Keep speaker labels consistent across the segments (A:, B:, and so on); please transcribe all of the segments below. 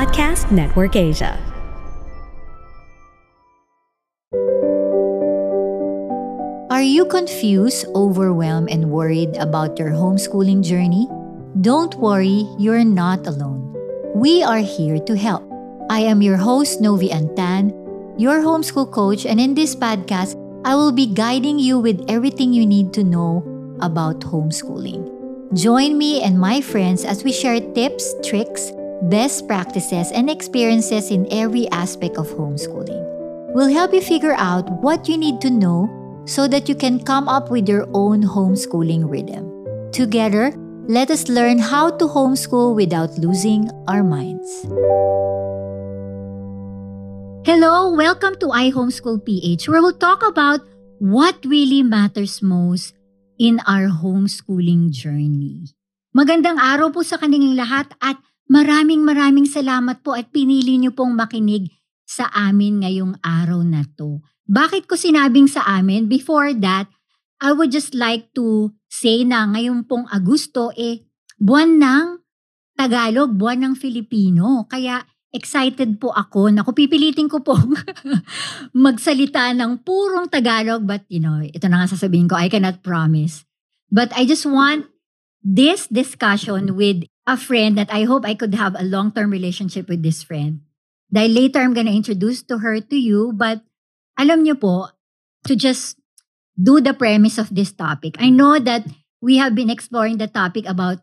A: Podcast Network Asia.
B: Are you confused, overwhelmed, and worried about your homeschooling journey? Don't worry, you're not alone. We are here to help. I am your host, Novi Antan, your homeschool coach, and in this podcast, I will be guiding you with everything you need to know about homeschooling. Join me and my friends as we share tips, tricks, best practices, and experiences in every aspect of homeschooling. We'll help you figure out what you need to know so that you can come up with your own homeschooling rhythm. Together, let us learn how to homeschool without losing our minds. Hello, welcome to iHomeschool PH where we'll talk about what really matters most in our homeschooling journey. Magandang araw po sa kanilang lahat at maraming maraming salamat po at pinili niyo pong makinig sa amin ngayong araw na to. Bakit ko sinabing sa amin? Before that, I would just like to say na ngayon pong Agosto, eh, buwan ng Tagalog, buwan ng Filipino. Kaya excited po ako na kung pipilitin ko po magsalita ng purong Tagalog. But, you know, ito na nga sasabihin ko, I cannot promise. But I just want this discussion with a friend that I hope I could have a long-term relationship with this friend. Dahil later I'm gonna introduce to her to you. But alam niyo po, to just do the premise of this topic. I know that we have been exploring the topic about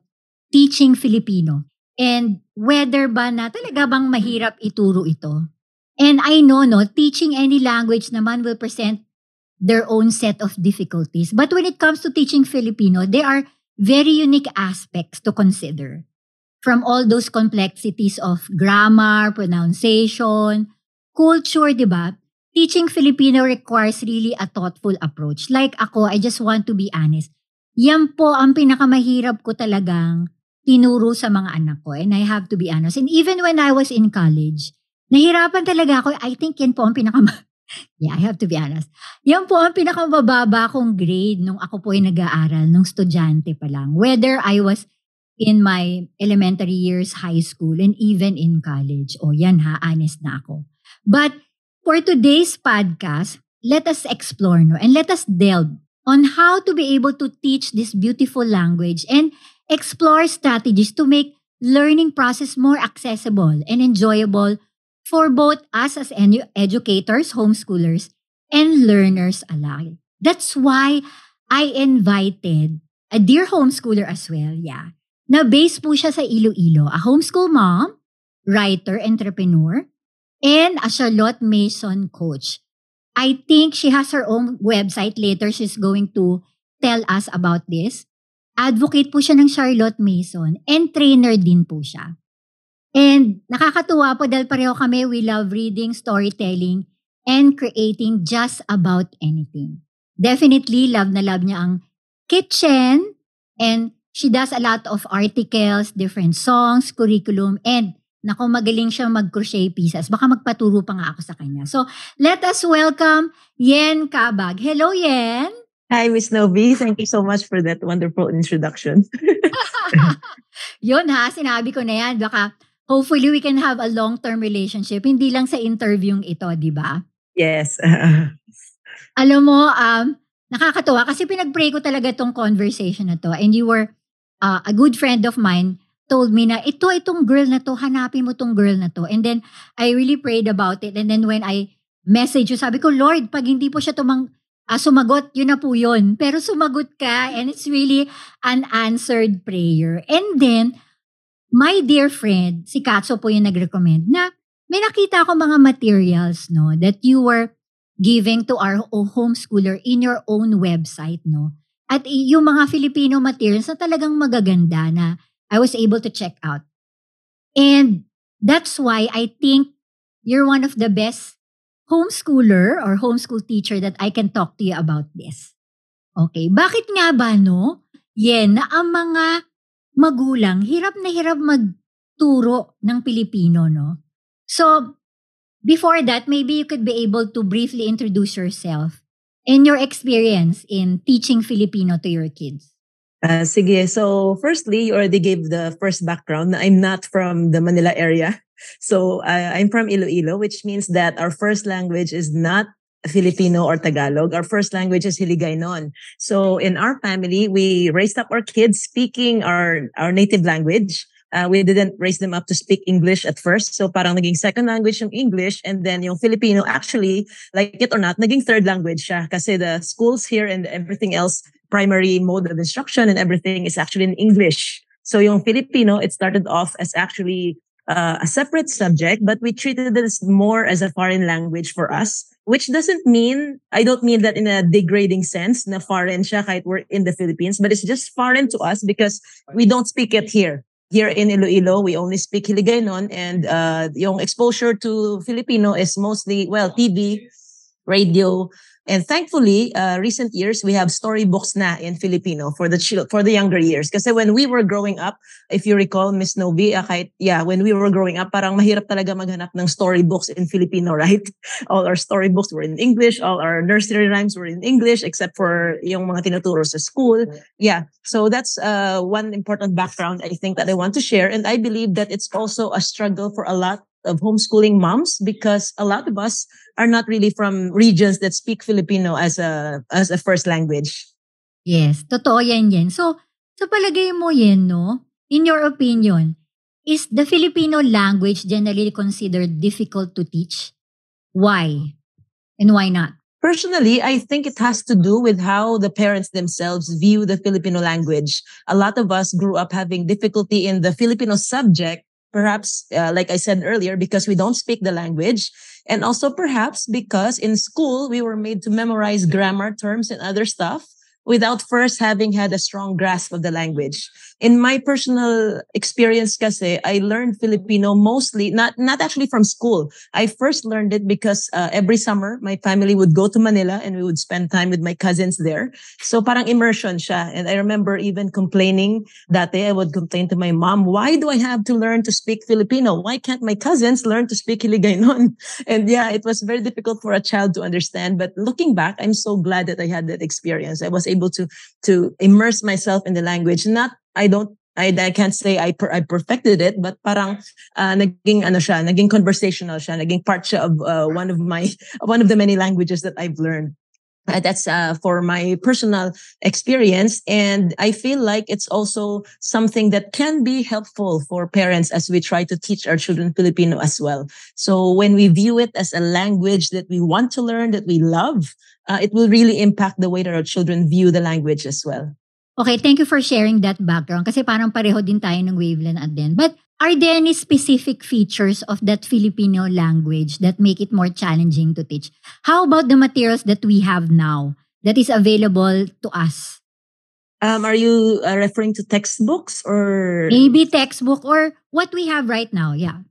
B: teaching Filipino. And whether ba na talaga bang mahirap ituro ito. And I know, no, teaching any language naman will present their own set of difficulties. But when it comes to teaching Filipino, there are very unique aspects to consider. From all those complexities of grammar, pronunciation, culture, di ba? Teaching Filipino requires really a thoughtful approach. Like ako, I just want to be honest. Yan po ang pinakamahirap ko talagang tinuro sa mga anak ko. And I have to be honest. And even when I was in college, nahirapan talaga ako. I think yan po ang pinakama... yeah, I have to be honest. Yan po ang pinakamababa kong grade nung ako po ay nag-aaral, nung estudyante pa lang. Whether I was in my elementary years, high school, and even in college. O yan ha, honest na ako. But for today's podcast, let us explore no, and let us delve on how to be able to teach this beautiful language and explore strategies to make learning process more accessible and enjoyable for both us as edu- educators, homeschoolers, and learners alike. That's why I invited a dear homeschooler as well, yeah. Na based po siya sa Iloilo, a homeschool mom, writer, entrepreneur, and a Charlotte Mason coach. I think she has her own website. Later, she's going to tell us about this. Advocate po siya ng Charlotte Mason and trainer din po siya. And nakakatuwa po dahil pareho kami, we love reading, storytelling, and creating just about anything. Definitely, love na love niya ang kitchen, and she does a lot of articles, different songs, curriculum, and nako magaling siya mag-crochet pieces. Baka magpaturo pa nga ako sa kanya. So, let us welcome Yen Kabag. Hello, Yen!
C: Hi, Miss Novi. Thank you so much for that wonderful introduction.
B: Yun ha, sinabi ko na yan. Baka hopefully we can have a long-term relationship. Hindi lang sa interview ito, di ba?
C: yes.
B: Alam mo, um, nakakatuwa kasi pinag-pray ko talaga tong conversation na to. And you were uh, a good friend of mine told me na ito, itong girl na to, hanapin mo tong girl na to. And then I really prayed about it. And then when I message you, sabi ko, Lord, pag hindi po siya tumang ah, sumagot, yun na po yun. Pero sumagot ka and it's really an answered prayer. And then, my dear friend, si Katso po yung nag-recommend na may nakita ako mga materials no that you were giving to our homeschooler in your own website no. At yung mga Filipino materials na talagang magaganda na I was able to check out. And that's why I think you're one of the best homeschooler or homeschool teacher that I can talk to you about this. Okay, bakit nga ba no? Yen, na ang mga magulang hirap na hirap magturo ng Pilipino, no? So, before that, maybe you could be able to briefly introduce yourself and your experience in teaching Filipino to your kids.
C: Uh, sige. So, firstly, you already gave the first background. I'm not from the Manila area. So, uh, I'm from Iloilo, which means that our first language is not Filipino or Tagalog. Our first language is Hiligaynon. So, in our family, we raised up our kids speaking our, our native language. Uh, we didn't raise them up to speak English at first. So parang naging second language yung English and then yung Filipino actually, like it or not, naging third language siya kasi the schools here and everything else primary mode of instruction and everything is actually in English. So yung Filipino, it started off as actually uh, a separate subject, but we treated this more as a foreign language for us, which doesn't mean, I don't mean that in a degrading sense, na foreign siya kahit we're in the Philippines, but it's just foreign to us because we don't speak it here. Here in Iloilo, we only speak Hiligaynon and uh, yung exposure to Filipino is mostly, well, TV, radio, and thankfully, uh, recent years we have storybooks na in Filipino for the chil- for the younger years. Kasi when we were growing up, if you recall, Miss Novi, uh, kahit, yeah, when we were growing up, parang mahirap talaga maghanap ng storybooks in Filipino, right? All our storybooks were in English, all our nursery rhymes were in English, except for yung mga tinuturo sa school. Yeah, so that's uh, one important background I think that I want to share, and I believe that it's also a struggle for a lot of homeschooling moms because a lot of us are not really from regions that speak Filipino as a as a first language.
B: Yes, totoo yan yan. So, sa palagay mo yan, no? In your opinion, is the Filipino language generally considered difficult to teach? Why? And why not?
C: Personally, I think it has to do with how the parents themselves view the Filipino language. A lot of us grew up having difficulty in the Filipino subject perhaps uh, like i said earlier because we don't speak the language and also perhaps because in school we were made to memorize grammar terms and other stuff without first having had a strong grasp of the language. In my personal experience kasi, I learned Filipino mostly, not, not actually from school. I first learned it because uh, every summer, my family would go to Manila and we would spend time with my cousins there. So parang immersion siya. And I remember even complaining that day, I would complain to my mom, why do I have to learn to speak Filipino? Why can't my cousins learn to speak Hiligaynon? And yeah, it was very difficult for a child to understand. But looking back, I'm so glad that I had that experience. I was able able to to immerse myself in the language. Not I don't I, I can't say I per, I perfected it, but parang uh, naging ano siya, naging conversational siya, naging part siya of uh, one of my one of the many languages that I've learned. Uh, that's uh, for my personal experience. And I feel like it's also something that can be helpful for parents as we try to teach our children Filipino as well. So when we view it as a language that we want to learn, that we love, uh, it will really impact the way that our children view the language as well.
B: Okay, thank you for sharing that background kasi parang pareho din tayo ng wavelength at din. But are there any specific features of that Filipino language that make it more challenging to teach? How about the materials that we have now that is available to us?
C: Um, are you uh, referring to textbooks or
B: maybe textbook or what we have right now? Yeah.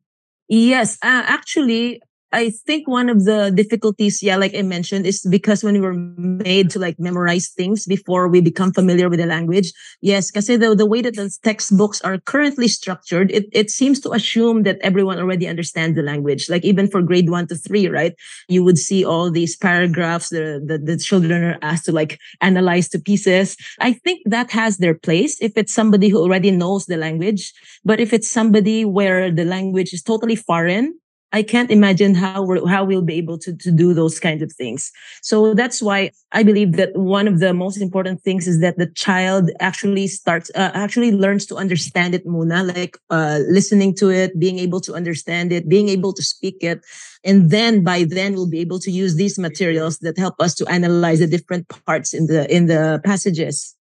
C: Yes, uh, actually, I think one of the difficulties, yeah, like I mentioned, is because when we were made to like memorize things before we become familiar with the language. Yes, because the, the way that the textbooks are currently structured, it, it seems to assume that everyone already understands the language. Like even for grade one to three, right? You would see all these paragraphs that the, the children are asked to like analyze to pieces. I think that has their place if it's somebody who already knows the language. But if it's somebody where the language is totally foreign, I can't imagine how we're, how we'll be able to, to do those kinds of things. So that's why I believe that one of the most important things is that the child actually starts, uh, actually learns to understand it muna, like, uh, listening to it, being able to understand it, being able to speak it. And then by then we'll be able to use these materials that help us to analyze the different parts in the, in the passages.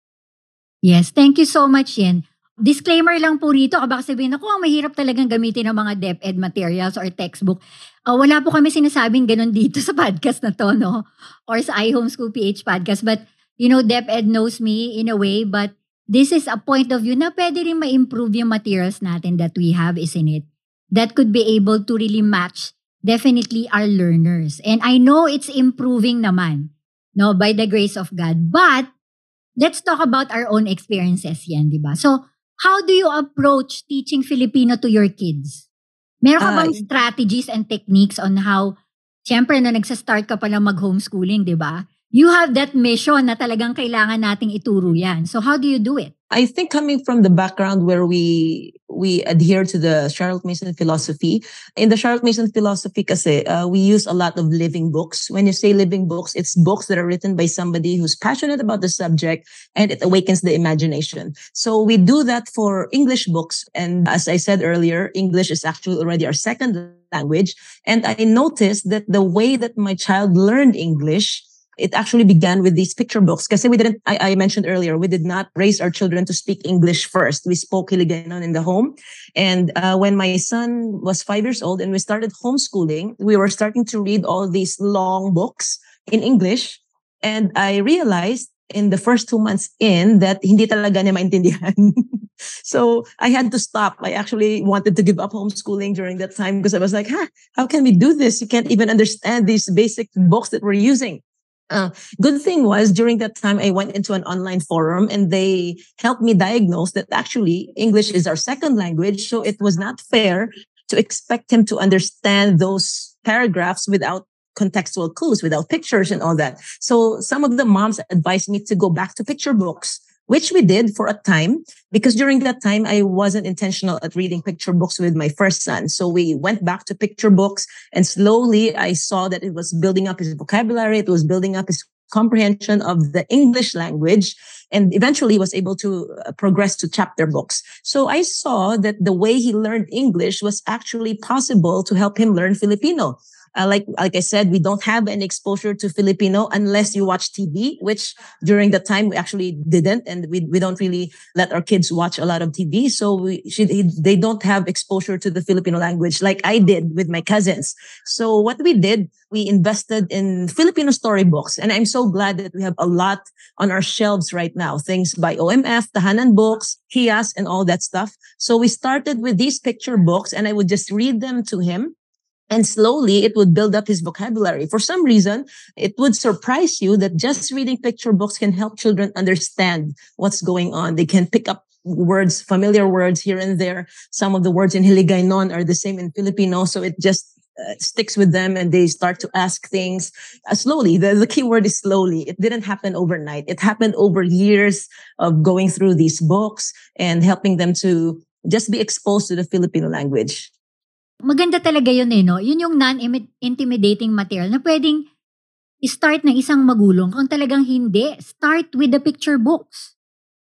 B: Yes. Thank you so much, Yen. Disclaimer lang po rito, baka sabihin ako, ang mahirap talagang gamitin ng mga DepEd materials or textbook. Uh, wala po kami sinasabing ganun dito sa podcast na to, no? Or sa iHomeschool PH podcast. But, you know, DepEd knows me in a way, but this is a point of view na pwede rin ma-improve yung materials natin that we have, isn't it? That could be able to really match definitely our learners. And I know it's improving naman, no, by the grace of God. But, let's talk about our own experiences yan, di ba? So, How do you approach teaching Filipino to your kids? Meron ka bang uh, strategies and techniques on how, siyempre na nagsa-start ka pa lang mag-homeschooling, di ba? you have that mission na talagang kailangan nating ituro yan. So how do you do it?
C: I think coming from the background where we we adhere to the Charlotte Mason philosophy. In the Charlotte Mason philosophy kasi, uh, we use a lot of living books. When you say living books, it's books that are written by somebody who's passionate about the subject and it awakens the imagination. So we do that for English books. And as I said earlier, English is actually already our second language. And I noticed that the way that my child learned English it actually began with these picture books. Because we didn't, I, I, mentioned earlier, we did not raise our children to speak English first. We spoke Hiligaynon in the home. And uh, when my son was five years old and we started homeschooling, we were starting to read all these long books in English. And I realized in the first two months in that hindi talaga niya maintindihan. so I had to stop. I actually wanted to give up homeschooling during that time because I was like, huh, how can we do this? You can't even understand these basic books that we're using. Uh, good thing was during that time I went into an online forum and they helped me diagnose that actually English is our second language. So it was not fair to expect him to understand those paragraphs without contextual clues, without pictures and all that. So some of the moms advised me to go back to picture books which we did for a time because during that time I wasn't intentional at reading picture books with my first son. So we went back to picture books and slowly I saw that it was building up his vocabulary. It was building up his comprehension of the English language and eventually was able to uh, progress to chapter books. So I saw that the way he learned English was actually possible to help him learn Filipino. Uh, like like I said, we don't have any exposure to Filipino unless you watch TV, which during the time we actually didn't, and we we don't really let our kids watch a lot of TV, so we should, they don't have exposure to the Filipino language like I did with my cousins. So what we did, we invested in Filipino storybooks, and I'm so glad that we have a lot on our shelves right now. Things by OMF, Tahanan Books, Kias, and all that stuff. So we started with these picture books, and I would just read them to him and slowly it would build up his vocabulary. For some reason, it would surprise you that just reading picture books can help children understand what's going on. They can pick up words, familiar words here and there. Some of the words in Hiligaynon are the same in Filipino. So it just uh, sticks with them and they start to ask things uh, slowly. The, the key word is slowly. It didn't happen overnight. It happened over years of going through these books and helping them to just be exposed to the Filipino language.
B: Maganda talaga yun eh, no? Yun yung non-intimidating material na pwedeng start ng isang magulong. Kung talagang hindi, start with the picture books.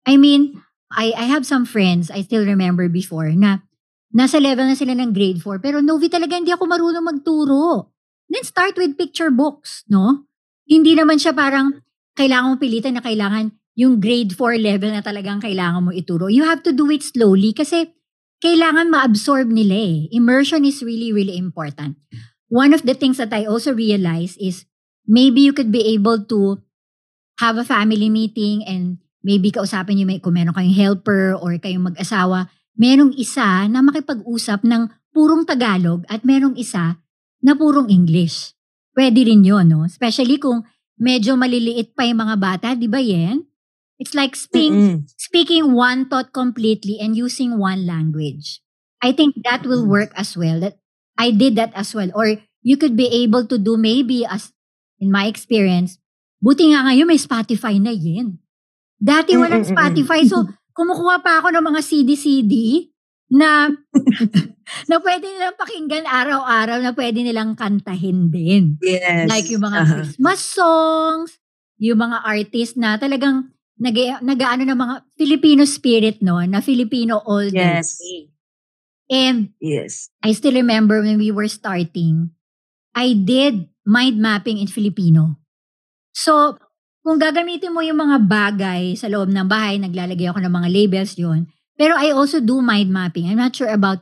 B: I mean, I, I have some friends, I still remember before, na nasa level na sila ng grade 4, pero Novi talaga hindi ako marunong magturo. Then start with picture books, no? Hindi naman siya parang kailangan mo pilitan na kailangan yung grade 4 level na talagang kailangan mo ituro. You have to do it slowly kasi kailangan ma-absorb nila eh. Immersion is really, really important. One of the things that I also realize is maybe you could be able to have a family meeting and maybe kausapin niyo may kung meron kayong helper or kayong mag-asawa, merong isa na makipag-usap ng purong Tagalog at merong isa na purong English. Pwede rin yun, no? Especially kung medyo maliliit pa yung mga bata, di ba yan? It's like speaking, mm-hmm. speaking one thought completely and using one language. I think that will work as well. That I did that as well. Or you could be able to do maybe as in my experience, buti nga ngayon may Spotify na yun. Dati walang Spotify. So, kumukuha pa ako ng mga CD-CD na na pwede nilang pakinggan araw-araw na pwede nilang kantahin din.
C: Yes.
B: Like yung mga uh-huh. Christmas songs, yung mga artist na talagang nag nagaano ng mga Filipino spirit no na Filipino all
C: yes.
B: And
C: yes.
B: I still remember when we were starting, I did mind mapping in Filipino. So, kung gagamitin mo yung mga bagay sa loob ng bahay, naglalagay ako ng mga labels yon. Pero I also do mind mapping. I'm not sure about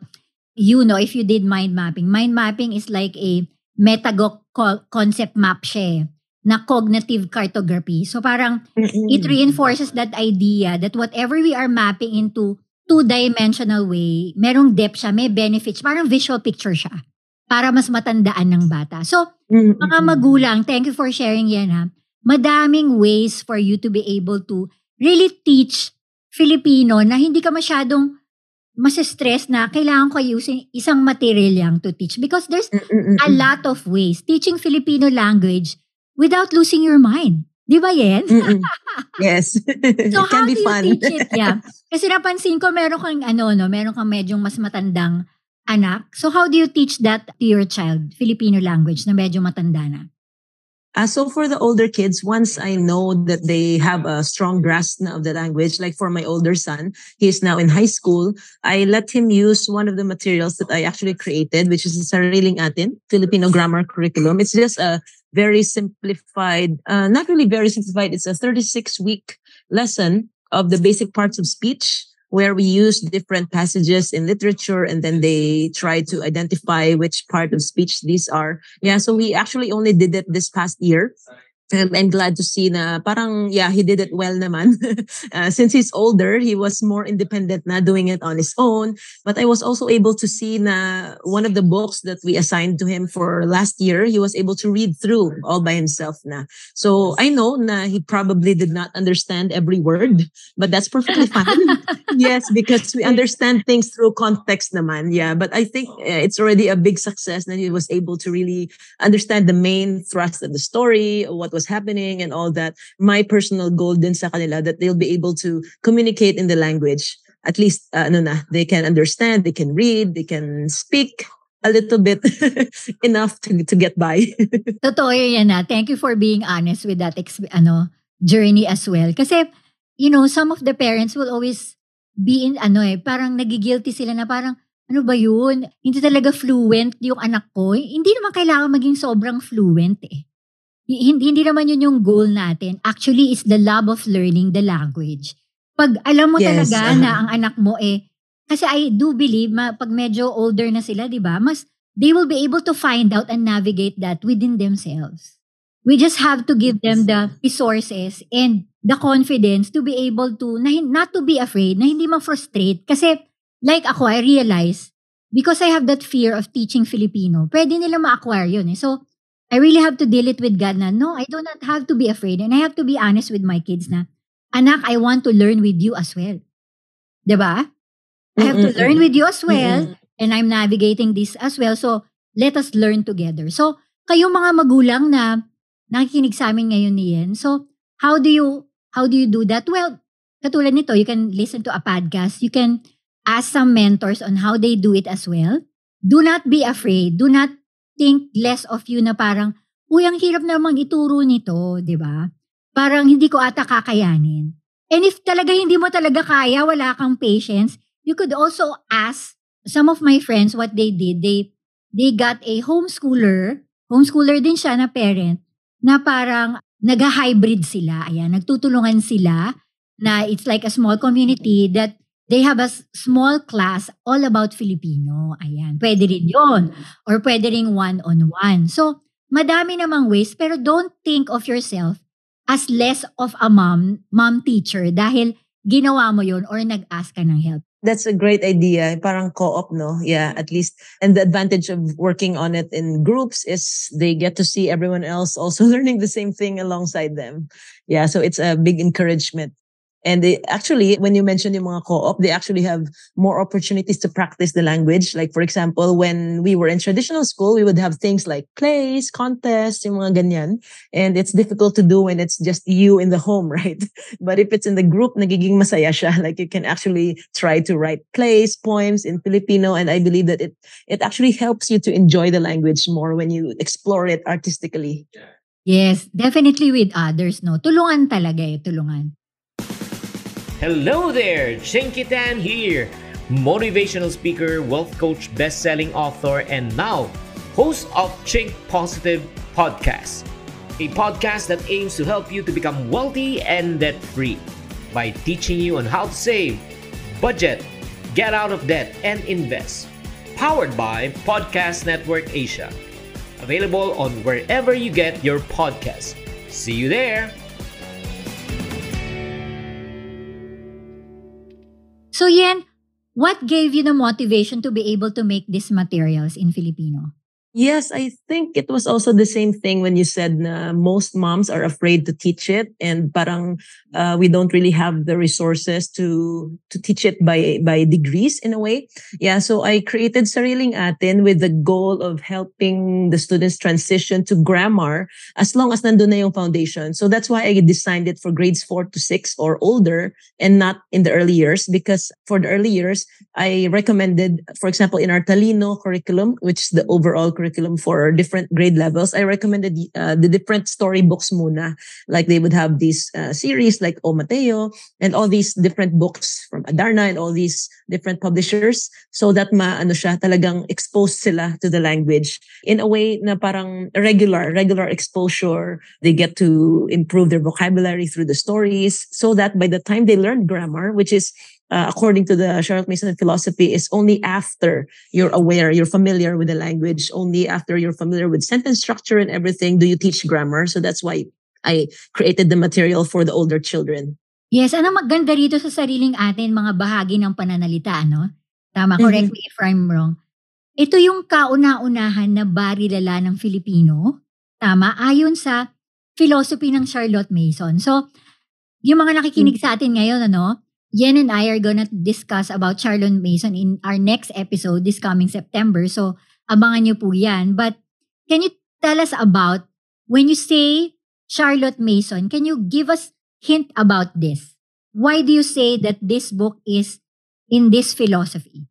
B: you know if you did mind mapping. Mind mapping is like a metago concept map siya eh na cognitive cartography. So parang mm-hmm. it reinforces that idea that whatever we are mapping into two-dimensional way, merong depth siya, may benefits, parang visual picture siya para mas matandaan ng bata. So, mm-hmm. mga magulang, thank you for sharing yan ha. Madaming ways for you to be able to really teach Filipino na hindi ka masyadong stress na kailangan ko using isang material lang to teach because there's a lot of ways. Teaching Filipino language without losing your mind. Di ba, Yen?
C: yes.
B: so
C: it
B: how do you
C: fun.
B: teach it? Yeah. Kasi napansin ko meron kang ano, no, meron kang medyo mas matandang anak. So how do you teach that to your child, Filipino language, na medyo matanda na?
C: Uh, so for the older kids, once I know that they have a strong grasp of the language, like for my older son, he is now in high school, I let him use one of the materials that I actually created, which is the Sariling Atin, Filipino Grammar Curriculum. It's just a very simplified, uh, not really very simplified, it's a 36 week lesson of the basic parts of speech where we use different passages in literature and then they try to identify which part of speech these are. Yeah, so we actually only did it this past year. Um, I'm glad to see na parang, yeah, he did it well naman. uh, since he's older, he was more independent na doing it on his own. But I was also able to see na one of the books that we assigned to him for last year, he was able to read through all by himself na. So I know na he probably did not understand every word, but that's perfectly fine. yes, because we understand things through context naman. Yeah, but I think uh, it's already a big success that he was able to really understand the main thrust of the story, what was was happening and all that. My personal goal din sa kanila that they'll be able to communicate in the language. At least, uh, ano na, they can understand, they can read, they can speak a little bit enough to, to get by.
B: Totoo yan na. Thank you for being honest with that exp- ano, journey as well. Kasi, you know, some of the parents will always be in, ano eh, parang nagigilty sila na parang, ano ba yun? Hindi talaga fluent yung anak ko. Hindi naman kailangan maging sobrang fluent eh hindi, hindi naman yun yung goal natin. Actually, is the love of learning the language. Pag alam mo yes, talaga uh-huh. na ang anak mo eh, kasi I do believe, ma, pag medyo older na sila, di ba, mas, they will be able to find out and navigate that within themselves. We just have to give them the resources and the confidence to be able to, na, not to be afraid, na hindi ma-frustrate. Kasi, like ako, I realize, because I have that fear of teaching Filipino, pwede nila ma-acquire yun eh. So, I really have to deal it with God na, no, I do not have to be afraid. And I have to be honest with my kids na, anak, I want to learn with you as well. Diba? I have to learn with you as well. And I'm navigating this as well. So, let us learn together. So, kayo mga magulang na nakikinig sa amin ngayon ni Yen. So, how do you, how do you do that? Well, katulad nito, you can listen to a podcast. You can ask some mentors on how they do it as well. Do not be afraid. Do not think less of you na parang, uy, ang hirap namang ituro nito, di ba? Parang hindi ko ata kakayanin. And if talaga hindi mo talaga kaya, wala kang patience, you could also ask some of my friends what they did. They they got a homeschooler, homeschooler din siya na parent, na parang nag-hybrid sila. Ayan, nagtutulungan sila na it's like a small community that They have a small class all about Filipino. Ayan. Pwede rin yon Or pwede rin one-on-one. So, madami namang ways, pero don't think of yourself as less of a mom, mom teacher dahil ginawa mo yon or nag-ask ka ng help.
C: That's a great idea. Parang co-op, no? Yeah, at least. And the advantage of working on it in groups is they get to see everyone else also learning the same thing alongside them. Yeah, so it's a big encouragement And they actually, when you mentioned yung mga co-op, they actually have more opportunities to practice the language. Like, for example, when we were in traditional school, we would have things like plays, contests, yung mga ganyan. And it's difficult to do when it's just you in the home, right? But if it's in the group, nagiging masaya siya. Like, you can actually try to write plays, poems in Filipino. And I believe that it, it actually helps you to enjoy the language more when you explore it artistically.
B: Yes, definitely with others, no? Tulungan talaga eh, tulungan.
A: Hello there, Chinky Tan here, motivational speaker, wealth coach, best-selling author, and now host of Chink Positive Podcast, a podcast that aims to help you to become wealthy and debt-free by teaching you on how to save, budget, get out of debt, and invest. Powered by Podcast Network Asia. Available on wherever you get your podcast. See you there.
B: So Yen, what gave you the motivation to be able to make these materials in Filipino?
C: Yes, I think it was also the same thing when you said na most moms are afraid to teach it and parang uh, we don't really have the resources to to teach it by by degrees in a way. Yeah, so I created Sariling Atin with the goal of helping the students transition to grammar as long as nandun na yung foundation. So that's why I designed it for grades 4 to 6 or older and not in the early years because for the early years I recommended for example in our Talino curriculum which is the overall curriculum for different grade levels, I recommended uh, the different storybooks muna. Like they would have these uh, series like O Mateo and all these different books from Adarna and all these different publishers so that ma ano siya talagang exposed sila to the language in a way na parang regular regular exposure they get to improve their vocabulary through the stories so that by the time they learn grammar which is uh, according to the Charlotte Mason philosophy, is only after you're aware, you're familiar with the language, only after you're familiar with sentence structure and everything do you teach grammar. So that's why I created the material for the older children.
B: Yes, ano maganda rito sa sariling atin, mga bahagi ng pananalita, no? Tama, correct mm-hmm. me if I'm wrong. Ito yung kauna-unahan na barilala ng Filipino, tama, ayon sa philosophy ng Charlotte Mason. So, yung mga nakikinig mm-hmm. sa atin ngayon, ano, Yen and I are gonna discuss about Charlotte Mason in our next episode this coming September. So, abangan nyo po yan. But, can you tell us about, when you say Charlotte Mason, can you give us hint about this? Why do you say that this book is in this philosophy?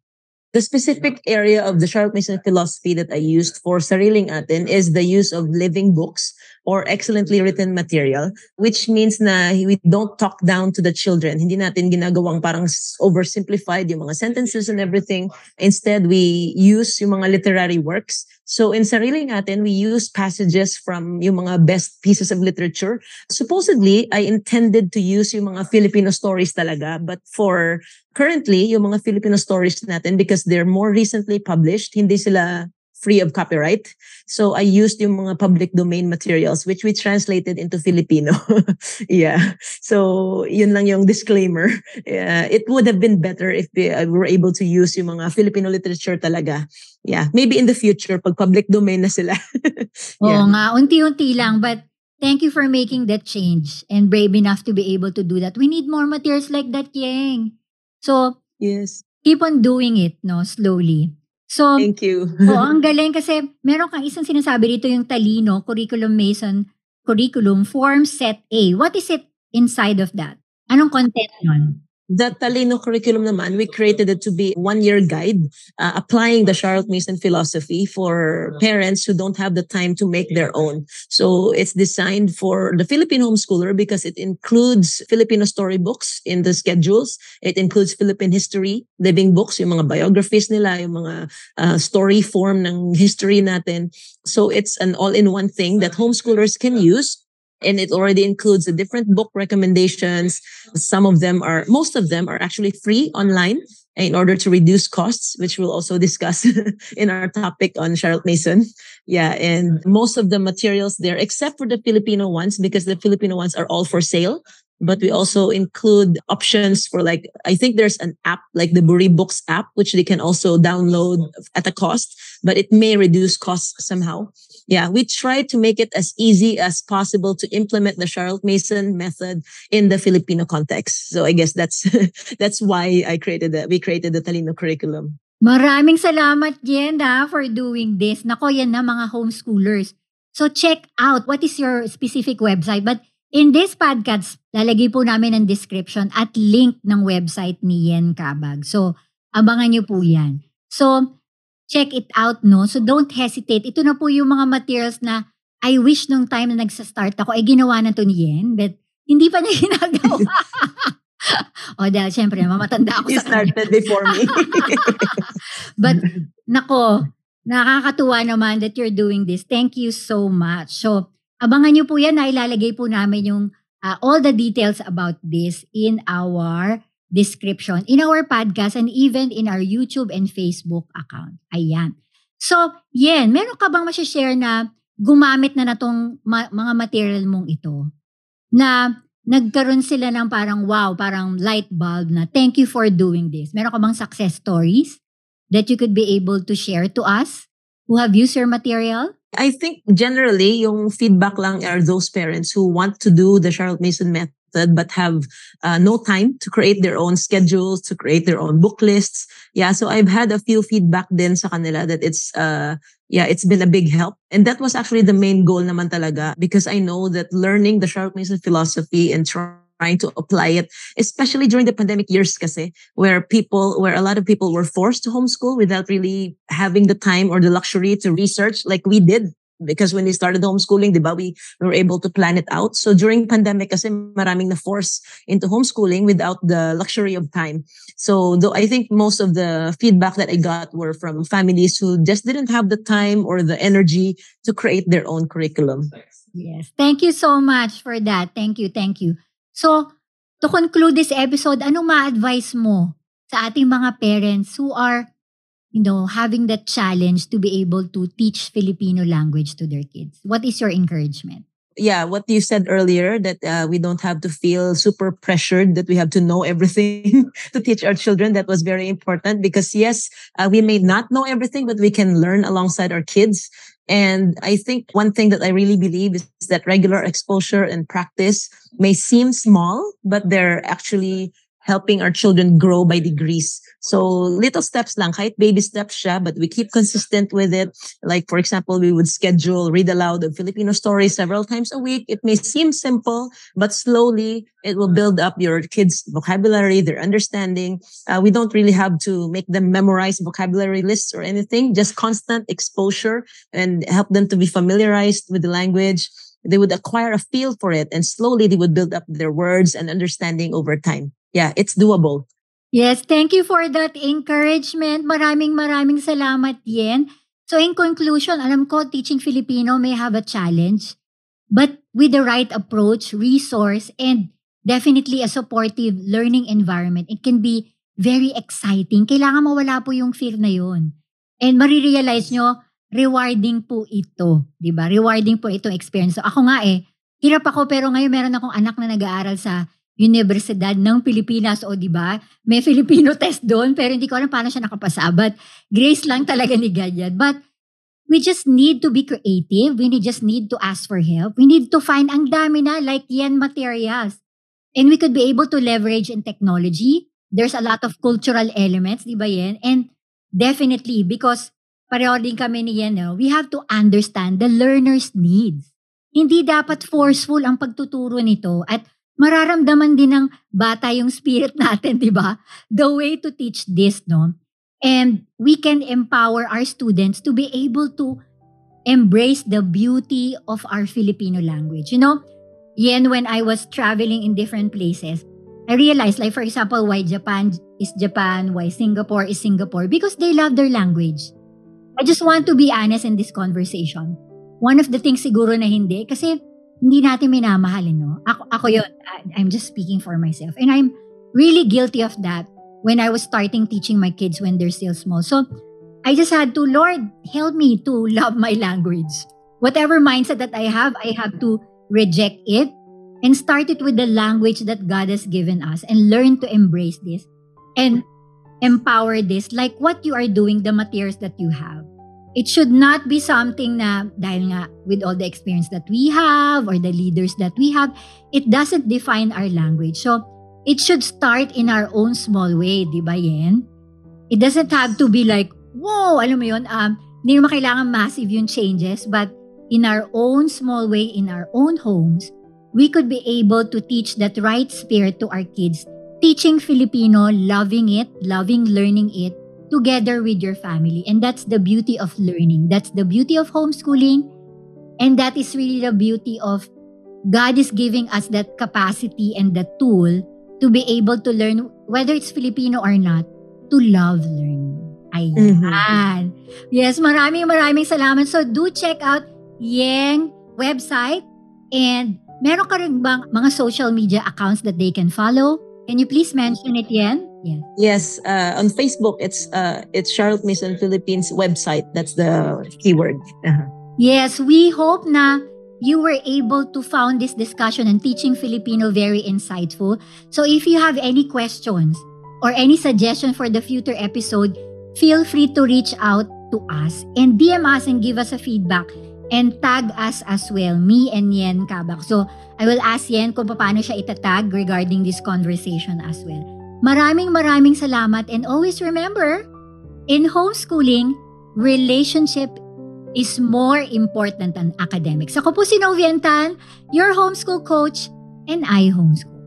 C: The specific area of the Charlotte Mason philosophy that I used for Sariling Atin is the use of living books or excellently written material, which means na we don't talk down to the children. Hindi natin ginagawang parang oversimplified yung mga sentences and everything. Instead, we use yung mga literary works. So in Sariling Atin, we use passages from yung mga best pieces of literature. Supposedly, I intended to use yung mga Filipino stories talaga, but for currently, yung mga Filipino stories natin, because they're more recently published, hindi sila free of copyright. So I used yung mga public domain materials which we translated into Filipino. yeah. So yun lang yung disclaimer. Yeah. It would have been better if we uh, were able to use yung mga Filipino literature talaga. Yeah. Maybe in the future pag public domain na sila.
B: yeah. Oo nga, unti-unti lang but Thank you for making that change and brave enough to be able to do that. We need more materials like that, Yang. So,
C: yes.
B: Keep on doing it, no, slowly. So,
C: Thank you.
B: oh, ang galing kasi meron kang isang sinasabi dito yung Talino Curriculum Mason Curriculum Form Set A. What is it inside of that? Anong content nun?
C: The Talino curriculum naman, we created it to be one-year guide uh, applying the Charlotte Mason philosophy for parents who don't have the time to make their own. So it's designed for the Philippine homeschooler because it includes Filipino storybooks in the schedules. It includes Philippine history, living books, yung mga biographies nila, yung mga uh, story form ng history natin. So it's an all-in-one thing that homeschoolers can use and it already includes the different book recommendations. Some of them are, most of them are actually free online in order to reduce costs, which we'll also discuss in our topic on Charlotte Mason. Yeah. And most of the materials there, except for the Filipino ones, because the Filipino ones are all for sale but we also include options for like i think there's an app like the buri books app which they can also download at a cost but it may reduce costs somehow yeah we try to make it as easy as possible to implement the charlotte mason method in the filipino context so i guess that's that's why i created that we created the talino curriculum
B: Maraming salamat, Genda, for doing this. Nako, yan na mga homeschoolers. So check out what is your specific website. But In this podcast, lalagay po namin ang description at link ng website ni Yen Kabag. So, abangan nyo po yan. So, check it out, no? So, don't hesitate. Ito na po yung mga materials na I wish nung time na nagsa-start ako, ay ginawa na to ni Yen, but hindi pa niya ginagawa. o dahil syempre, mamatanda ako
C: He
B: sa
C: started before me.
B: but, nako, nakakatuwa naman that you're doing this. Thank you so much. So, Abangan nyo po yan na ilalagay po namin yung uh, all the details about this in our description, in our podcast, and even in our YouTube and Facebook account. Ayan. So, yan, meron ka bang share na gumamit na na tong ma- mga material mong ito? Na nagkaroon sila ng parang wow, parang light bulb na thank you for doing this. Meron ka bang success stories that you could be able to share to us? who have used your material?
C: I think generally yung feedback lang are those parents who want to do the Charlotte Mason method but have uh, no time to create their own schedules, to create their own book lists. Yeah, so I've had a few feedback din sa kanila that it's uh yeah, it's been a big help. And that was actually the main goal naman talaga because I know that learning the Charlotte Mason philosophy and trying to apply it, especially during the pandemic years kasi, where people, where a lot of people were forced to homeschool without really having the time or the luxury to research like we did because when we started homeschooling, di ba, we were able to plan it out. So during pandemic, kasi maraming na force into homeschooling without the luxury of time. So though I think most of the feedback that I got were from families who just didn't have the time or the energy to create their own curriculum.
B: Yes. Thank you so much for that. Thank you. Thank you. So, to conclude this episode, anong ma-advise mo sa ating mga parents who are you know, having that challenge to be able to teach Filipino language to their kids? What is your encouragement?
C: yeah, what you said earlier that uh, we don't have to feel super pressured that we have to know everything to teach our children. That was very important because yes, uh, we may not know everything, but we can learn alongside our kids. And I think one thing that I really believe is that regular exposure and practice may seem small, but they're actually helping our children grow by degrees. So little steps lang, kahit baby steps siya, but we keep consistent with it. Like for example, we would schedule read aloud of Filipino stories several times a week. It may seem simple, but slowly it will build up your kids' vocabulary, their understanding. Uh, we don't really have to make them memorize vocabulary lists or anything, just constant exposure and help them to be familiarized with the language they would acquire a feel for it and slowly they would build up their words and understanding over time yeah, it's doable.
B: Yes, thank you for that encouragement. Maraming maraming salamat, Yen. So in conclusion, alam ko teaching Filipino may have a challenge, but with the right approach, resource, and definitely a supportive learning environment, it can be very exciting. Kailangan mawala po yung fear na yun. And marirealize nyo, rewarding po ito. ba diba? Rewarding po itong experience. So ako nga eh, hirap ako pero ngayon meron akong anak na nag-aaral sa Universidad ng Pilipinas o di ba? May Filipino test doon pero hindi ko alam paano siya nakapasa. But grace lang talaga ni ganyan. But we just need to be creative. We need, just need to ask for help. We need to find ang dami na like yan materials. And we could be able to leverage in technology. There's a lot of cultural elements, di ba yan? And definitely because pareho din kami ni yan, no? we have to understand the learner's needs. Hindi dapat forceful ang pagtuturo nito at mararamdaman din ng bata yung spirit natin, di ba? The way to teach this, no? And we can empower our students to be able to embrace the beauty of our Filipino language. You know, yan when I was traveling in different places, I realized, like for example, why Japan is Japan, why Singapore is Singapore, because they love their language. I just want to be honest in this conversation. One of the things siguro na hindi, kasi hindi natin minamahalin, no? Ako, ako yun. I'm just speaking for myself. And I'm really guilty of that when I was starting teaching my kids when they're still small. So, I just had to, Lord, help me to love my language. Whatever mindset that I have, I have to reject it and start it with the language that God has given us and learn to embrace this and empower this like what you are doing, the materials that you have. It should not be something na dahil nga with all the experience that we have or the leaders that we have, it doesn't define our language. So, it should start in our own small way, di ba Yen? It doesn't have to be like, whoa, alam mo yun, um, hindi naman kailangan massive yung changes, but in our own small way, in our own homes, we could be able to teach that right spirit to our kids, teaching Filipino, loving it, loving learning it, together with your family. And that's the beauty of learning. That's the beauty of homeschooling. And that is really the beauty of God is giving us that capacity and the tool to be able to learn, whether it's Filipino or not, to love learning. Ayan. Mm-hmm. Yes, maraming maraming salamat. So do check out Yeng website and meron ka rin bang mga social media accounts that they can follow? Can you please mention it, Yen?
C: Yeah. Yes, uh, on Facebook, it's uh, it's Charlotte Mason Philippines website. That's the keyword. Uh-huh.
B: Yes, we hope na you were able to found this discussion and teaching Filipino very insightful. So if you have any questions or any suggestion for the future episode, feel free to reach out to us and DM us and give us a feedback and tag us as well, me and Yen Kabak. So, I will ask Yen kung paano siya itatag regarding this conversation as well. Maraming maraming salamat and always remember, in homeschooling, relationship is more important than academics. Ako po si Novian Tan, your homeschool coach, and I homeschool.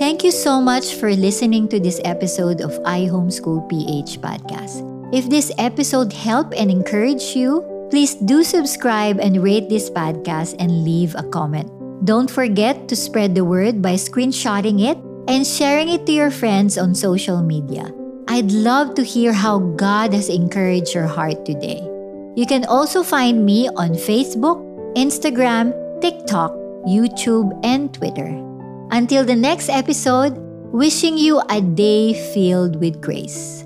B: Thank you so much for listening to this episode of I Homeschool PH podcast. If this episode helped and encouraged you, please do subscribe and rate this podcast and leave a comment. Don't forget to spread the word by screenshotting it and sharing it to your friends on social media. I'd love to hear how God has encouraged your heart today. You can also find me on Facebook, Instagram, TikTok, YouTube, and Twitter. Until the next episode, wishing you a day filled with grace.